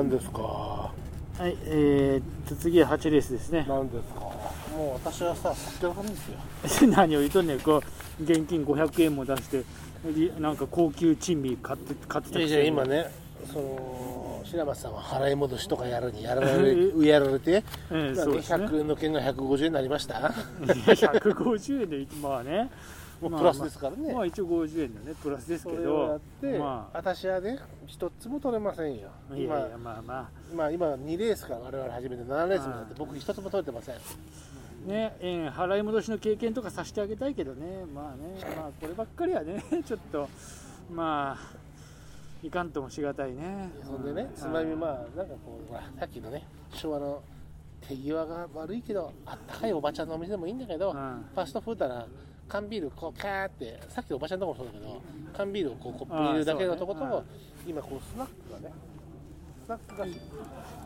何ですか？はい、えー、と次は8レースですね。何ですか？もう私はさ知ってるんですよ 何を言うとんねん、こう、現金500円も出して、りなんか高級珍味買って、買ってたくせに今ねその白松さんは払い戻しとかやるにやられ やられて、うですね。100円の券が150円になりました いや150円で、まあね。まあもうプラスですからね、まあ一応50円のね、プラスですけど。っ、て、ま私はね一つも取れませんよ。あ、いやいや、まあま今今2レースから我々始めて。7レース目だって僕一つも取れてません。あ、ね、えー払い戻しの経験とかさせてあげたいけどね、まあね、まあこればっかりはね、ちょっと、まあ、いかんともしがたいね。そんでねつまみまあなんかこうほらさっきのね昭和の手際が悪いけどあったかいおばちゃんのお店でもいいんだけど、うん。ファストフードなら缶ビールこうキャーってさっきのおばちゃんのとこもそうだけど缶ビールをこうコップに入れるだけのとこと、あーそうね。今こうスナックがねスナック菓子。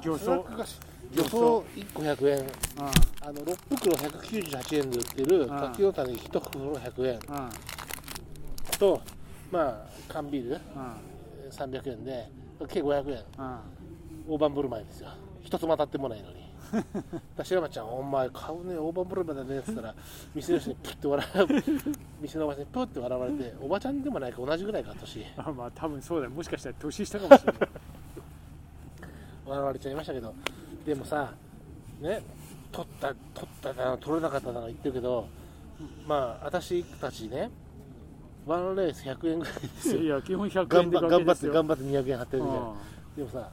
漁スナッ村ク菓子。予想1個100円。うん。あの6袋198円で売ってるん。柿の種1袋100円。うん。とまあ缶ビール。うん。300円で計500円。うん。大盤振る舞いですよ。一つも当たってもないのに 白山ちゃんお前買うね大盤振る舞いだねっつったら 店の人にプッて笑う店のおばんにプッて笑われておばちゃんでもないか同じぐらいか年。あまあ多分そうだよ。もしかしたら年下かもしれない。笑われちゃいましたけど。でもさね取った取っただの取れなかっただの言ってるけどまあ私たちねワンレース100円ぐらいですよ。いや基本100頑円で張頑張って張頑張って200円貼ってるじゃん。あでもさ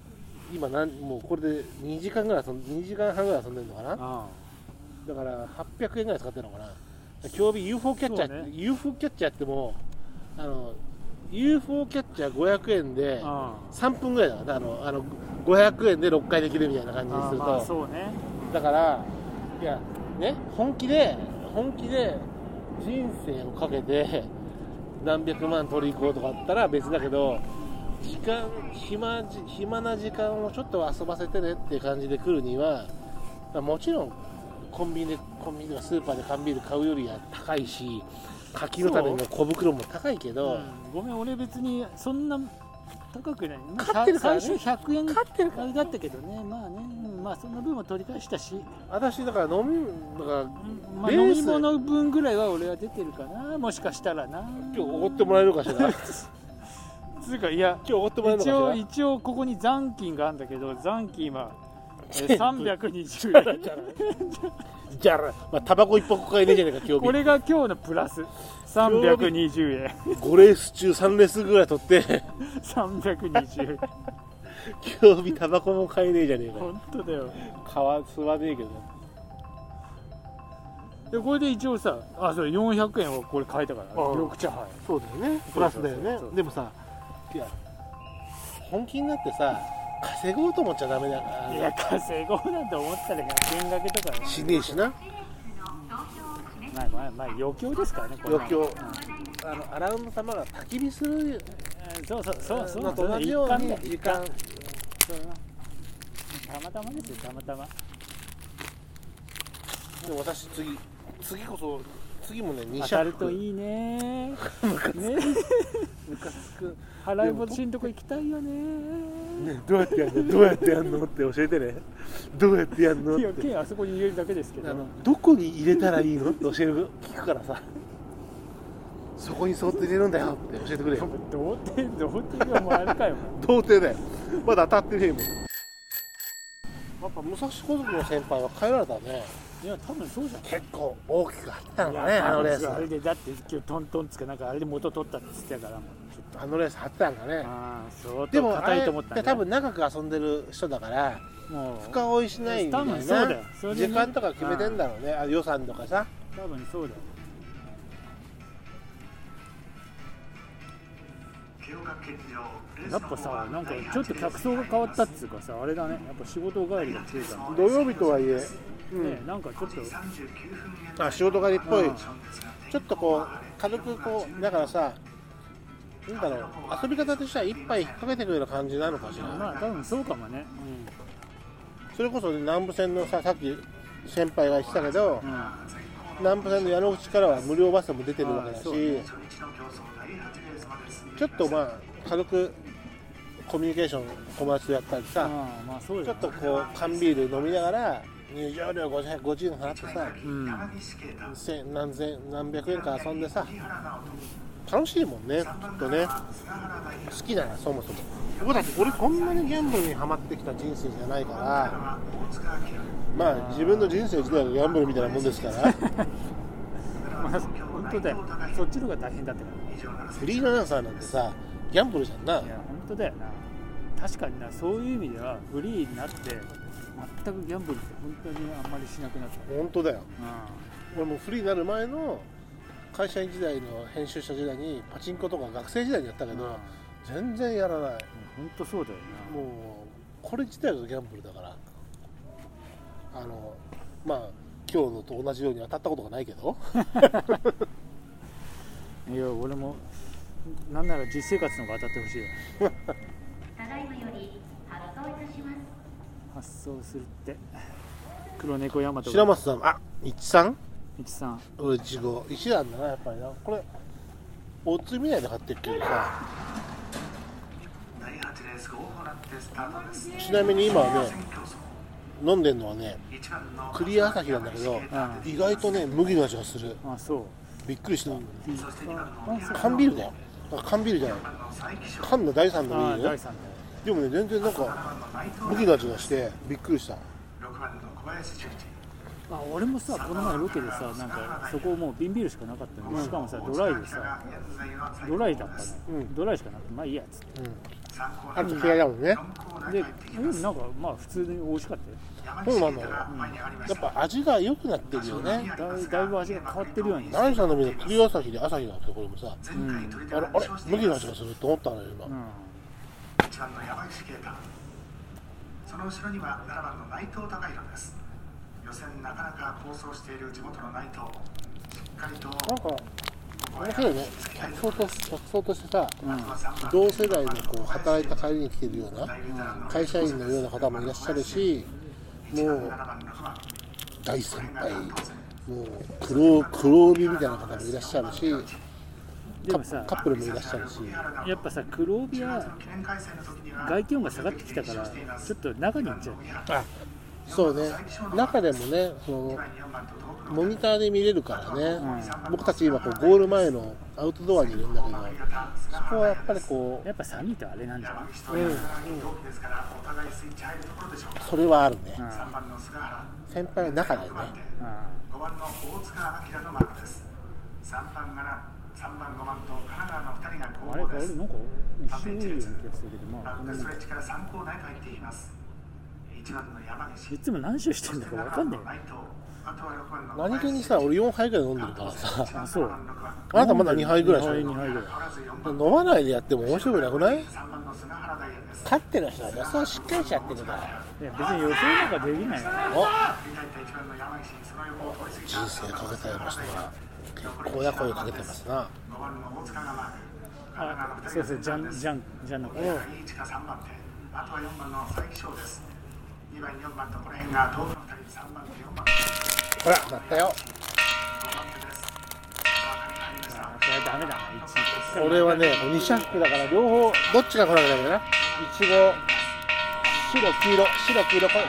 今なんもうこれで2時間ぐらい遊ん2時間半ぐらい遊んでるのかな？あだから800円ぐらい使ってるのかな？競技 UFO キャッチャー、ね。UFO キャッチャーってもうあの UFO キャッチャー500円であ3分ぐらいだからあのあの500円で6回できるみたいな感じにすると、まあそうね。だからいやね本気で本気で人生をかけて何百万取り行こうとかあったら別だけど時間暇じ暇な時間をちょっと遊ばせてねっていう感じで来るにはまあもちろんコンビニでコンビニとかスーパーで缶ビール買うよりは高いし柿の種の小袋も高いけど、う。ん。ごめん俺別にそんな高くない。勝ってるからね。最初100円勝ってるあれだったけどね。まあね。うんまあそんな分も取り返したし、私だから飲みだからまあ、飲み物分ぐらいは俺は出てるかな。もしかしたらな。今日おごってもらえるかしら。今 つうかいや日おごってもらえる一応のかしら？一応ここに残金があるんだけど残金はえー320円。じゃあ、まあ、タバコ一箱買えねえじゃねえか今日これが今日のプラス。320円。5レース中3レースぐらい取って。320円。今日日タバコも買えねえじゃねえか本当だよ。皮吸わねえけど。でこれで一応さあそう400円をこれ買えたから。うん緑茶杯。そうだよね。プラスだよね。でもさいや本気になってさ稼ごうと思っちゃダメだから。いや稼ごうなんて思ったら100円掛けとかね。しねえしな。まあまあまあ余興ですからねこれは。余興。うん。あのアラウンド様が焚き火するそうそうそうそう。のと同じように時時間間そうたまたまですよたまたま。でも私次次こそ次もね2当社たるといいね。ねムカつく払い戻しんとこ行きたいよね。ねどうやってやんの？どうやってやんの？って教えてね。どうやってやんの？っいやて。剣あそこに入れるだけですけど。あのどこに入れたらいいの？って教える聞くからさ。そこにそっと入れるんだよって教えてくれよ。童貞童貞がもうあれかよ。童貞だよ。まだ当たってねえもんやっぱ武蔵小族の先輩は帰られたね。いや多分そうじゃん。結構大きくあったのかねあのレース。あれでだって今日トントンつかなんかあれで元取ったって言ってたからもうちょっと。あのレース張ってたんだね。ああ相でもあ当硬いれと思ったんだって多分長く遊んでる人だからもう。深追いしないみたいな多分そうだよ。それでね。時間とか決めてんだろうね。あ予算とかさ。多分そうだよやっぱさなんかちょっと客層が変わったっつうかさあれだね。やっぱ仕事帰りが増えたん土曜日とはいえ、で、ねなんかちょっと。あ仕事帰りっぽい。うん。ちょっとこう軽くこうだからさなんだろう。遊び方としては一杯引っ掛けてくるような感じなのかしら、まあ多分そうかもね。それこそ南武線のささっき先輩が言ってたけどうん、うん南武線の矢野口からは無料バスも出てるわけだし、ちょっとまあ軽くコミュニケーション友達とやったりさ、あまあそうちょっとこう缶ビール飲みながら入場料550円払ってさうん。千何千何百円か遊んでさ楽しいもんねきっとね。好きだなそもそも。僕だって俺こんなにギャンブルにはまってきた人生じゃないからまあ自分の人生自体がギャンブルみたいなもんですから。まあ本当だよ。そっちの方が大変だったから。フリーランサーなんてさギャンブルじゃんな。いや本当だよな。確かにな。そういう意味ではフリーになって全くギャンブルって本当にあんまりしなくなった。本当だよ。う俺もフリーになる前の会社員時代の編集者時代にパチンコとか学生時代にやったけん。ど全然やらない。本当そうだよな。もうこれ自体がギャンブルだから。あのまあ今日のと同じように当たったことがないけど。いや俺もなんなら実生活の方が当たってほしいよただいまより発送いたします。発送するって。黒猫ヤマト白松さんあ一さん？一さん。俺いちご石なんだなやっぱりな。これおつみないで買ってるけどさ。第8レースを行ってスタートです。ちなみに今はね飲んでんのはねクリア朝日なんだけどうん。意外とね麦の味がする。あそう。びっくりした。缶ビールだよ。あ缶ビールじゃない。缶の第3のビール？でもね全然なんか麦の味がしてびっくりした。6番の小林純一あ俺もさこの前ロケでさなんかそこもう瓶ビールしかなかったのにしかもさドライでさドライだったの、うん。ドライしかなくてまあいいやっつって。参考あと嫌いだもんねでうんなんかまあ普通に美味しかったよ。そうなんやっぱ味が良くなってるよね。だいだいぶ味が変わってるように。何さんの見るクリア朝日で朝日があってこれもさうん、あれあれ麦の味がすると思ったのよ今、うん、1番の山岸啓太その後ろには7番の内藤孝弘です。予選なかなか構想している地元の内藤。しっかりとなんか面白いね。客層と客層としてさうん。同世代のこう働いた帰りに来てるような会社員のような方もいらっしゃるしもう大先輩もう黒黒帯みたいな方もいらっしゃるしでもさカップルもいらっしゃるし。やっぱさ黒帯は外気温が下がってきたからちょっと中に行っちゃう。あそうね。中でもねそのモニターで見れるからね、僕たち今こうゴール前のアウトドアにいるんだけどそこはやっぱりこやっぱ3人とあれなんじゃない、う、うん、ですからお互いスイッチ入るところでしょうそれはあるね。うん3番の菅原先輩は中だよね5番の大塚明のマークです。3番が3番5番と神奈川の2人があれあ後方ですれ？なんか一瞬多いような気がするけどまあストレッチから3コーナーへ入っています。1番の山岸いつも何周してんだか分かんない。よ内藤あとは6番の何気にさ俺4杯ぐらい飲んでるからさ。あそう。あなたまだ2杯ぐらいでし2ょ？杯2杯ぐらい。飲まないでやっても面白くなくない？3番の菅原大也です勝ってる人は予想しっかりしちゃってるから。いや別に予想なんかできないよ。お。振り返った1番の山岸その横を通り過ぎた人生かけたような。人が結構や声かけてますな。5番の大塚がマーク神奈川のあ2人そうそうジャンジャンジャンの子いい位置が3番手。あとは4番の佐伯翔です2番4番とこの辺が東部の2人3番と4番。ほらなったよああこれダメだな1俺はね2シャックだから両方どっちが来なきゃダメだな。いちご白黄色白黄色これ。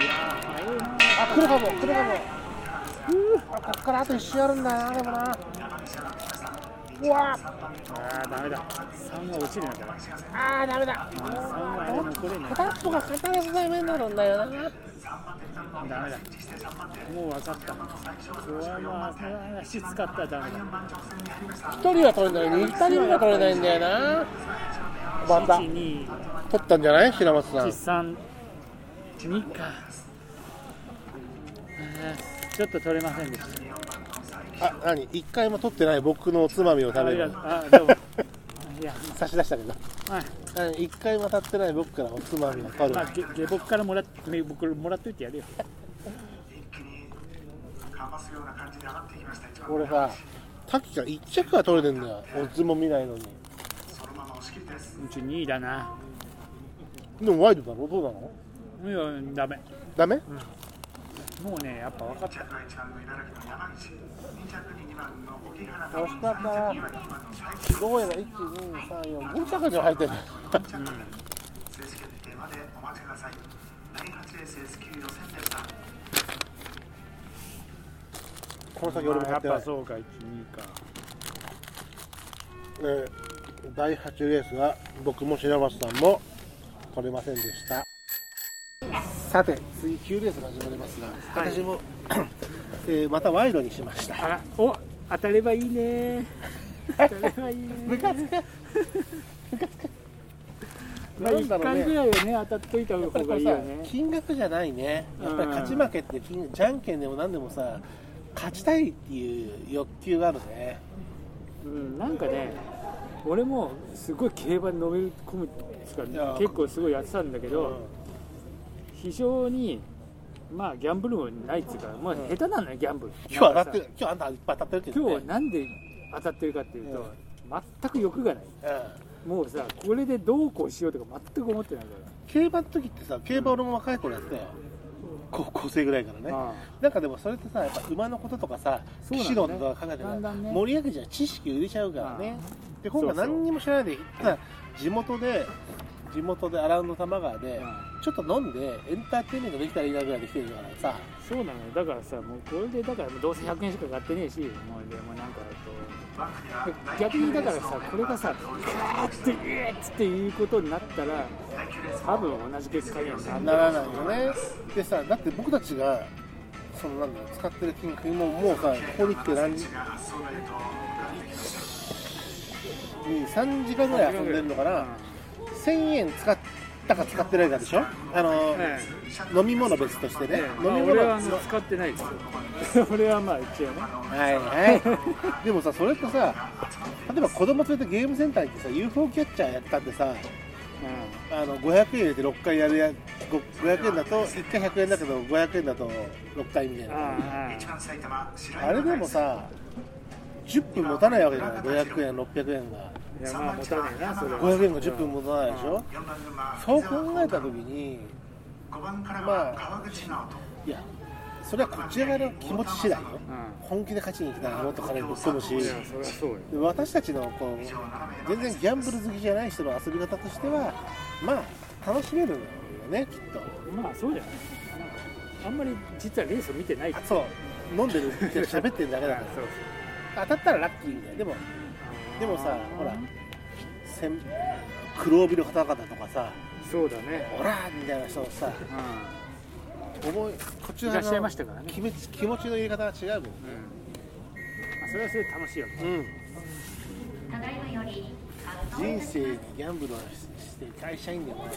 あ来るかも来るかも。うーあこっからあと1周あるんだなでもな。うわ。あーダメだ。3は落ちるのかな。あーダメだ。3はあれ残れない。片っぽが片手ダメになるんだよな。ダメだ。もう分かった。これはまあ足使ったらダメだ。1人は取れないのに2人は取れないんだよな。また1 2取ったんじゃない？平松さん。1 3 2か。ちょっと取れませんでしたあ何？1回も取ってない僕のおつまみを食べるああどうも。いや。差し出したけど。はい。1回も当たってない僕からおつまみを取るまあゲゲボからもらって僕もらっといてやるよ。一気にかますような感じで上がってきました1番俺ささっきから1着は取れてんだよオッズも見ないのにそのまま押し切りですうち2位だなでもワイドだろどうなのいやダメダメもうねやっぱ分かっ1着は1番の茨城の山岸2着に2番の荻原惜しかったな3着には2番の佐伯どうやら1、2、3、4、5着には入ってる。正式までお待ちください第8レース S 級予選でしたこの先俺も買っない。そうか1、2かえー第8レースは僕も白松さんも取れませんでしたさて。次9レースが始まりますが、はい。私も、えーまたワイドにしました。あらお当たればいいね。当たればいいね。ムカつく。まあ、1回ぐらいはね当たっといた方がいいよね。金額じゃないね。やっぱり勝ち負けって金じゃんけんでも何でもさ勝ちたいっていう欲求があるね。うん、なんかね俺もすごい競馬にのめり込むですかいや。結構すごいやってたんだけど、非常にまあギャンブルもないっつうか、まあ、下手なのよギャンブル。今日当たってる今日あんたいっぱい当たってるけど、ね、今日なんで当たってるかっていうと、全く欲がない。うん。もうさこれでどうこうしようとか全く思ってないか競馬の時ってさ競馬俺も若い頃やってたよ。高校生ぐらいからね。なんかでもそれってさやっぱ馬のこととかさ騎士論とか考えてだんだんね。盛り上げちゃう知識を入れちゃうからね。で今回何にも知らないでただ地元で地元でアラウンド多摩川であちょっと飲んでエンターテインメントできたらいいなぐらいできてるからさ。そうなのよ。だからさもうこれでだからどうせ100円しか買ってねえしもうでもなんかバックにはこう逆にだからさこれがさガーッてえーっつっていうことになったら第9レース多分同じ結果にはなるならない。よねでさだって僕たちがそのなんだろう使ってる金額ももうさここに来て何？時が発送台とに3時間ぐらい遊んでるのかな。1000円使ったか使ってないかでしょ？あの、え飲み物別としてね、え飲み物。俺は使ってないです。よ俺はまあ一応ね。はいはい。でもさそれってさ例えば子供連れてゲームセンターに行ってさ UFO キャッチャーやったってさうあの500円入れて6回やるやご500円だと1回100円だけど500円だと6回みたいんな。ああ一番埼玉白あれでもさ10分持たないわけじゃない？500円600円がいやまあ持たないなそれは。500円が10分持たないでしょ？4番馬そう考えた時に5番からまあは川口直人。いやそれはこっち側の気持ち次第よ。う本気で勝ちに来たらもっと金ぶっ込むし私たちのこう全然ギャンブル好きじゃない人の遊び方としてはまあ楽しめるんだよねきっと。まあそうじゃないあんまり実はレースを見てないからそう。飲んでるって喋ってるだけだから。当たったらラッキーみたいな。でもでもさほらせん黒帯の方々とかさそうだね。オラーみたいな人をさう思いこっちいらっしゃいましたからね。気持ち気持ちの入れ方が違うもんん、うん。まあ、それはそれで楽しいよね。うん。ただいまより人生にギャンブルをして会社員でも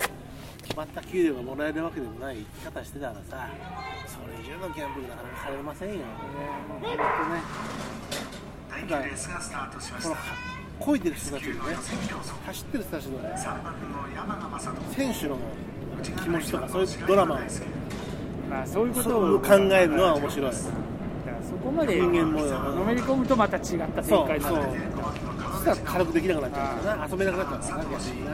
決まった給料がもらえるわけでもない生き方してたらさそれ以上のギャンブルなかなかされませんよ。ね。第9レースがスタートしました。この漕いでる人たちのね走ってる人たちの3番の山賀正人。選手の気持ちとかそういうドラマ。をまあそういうことを考えるのは面白い。だからそこまで人間ものめり込むとまた違った展開になる。そうそしたら軽くできなくなっちゃうからな。遊べなくなっちゃうからな逆にな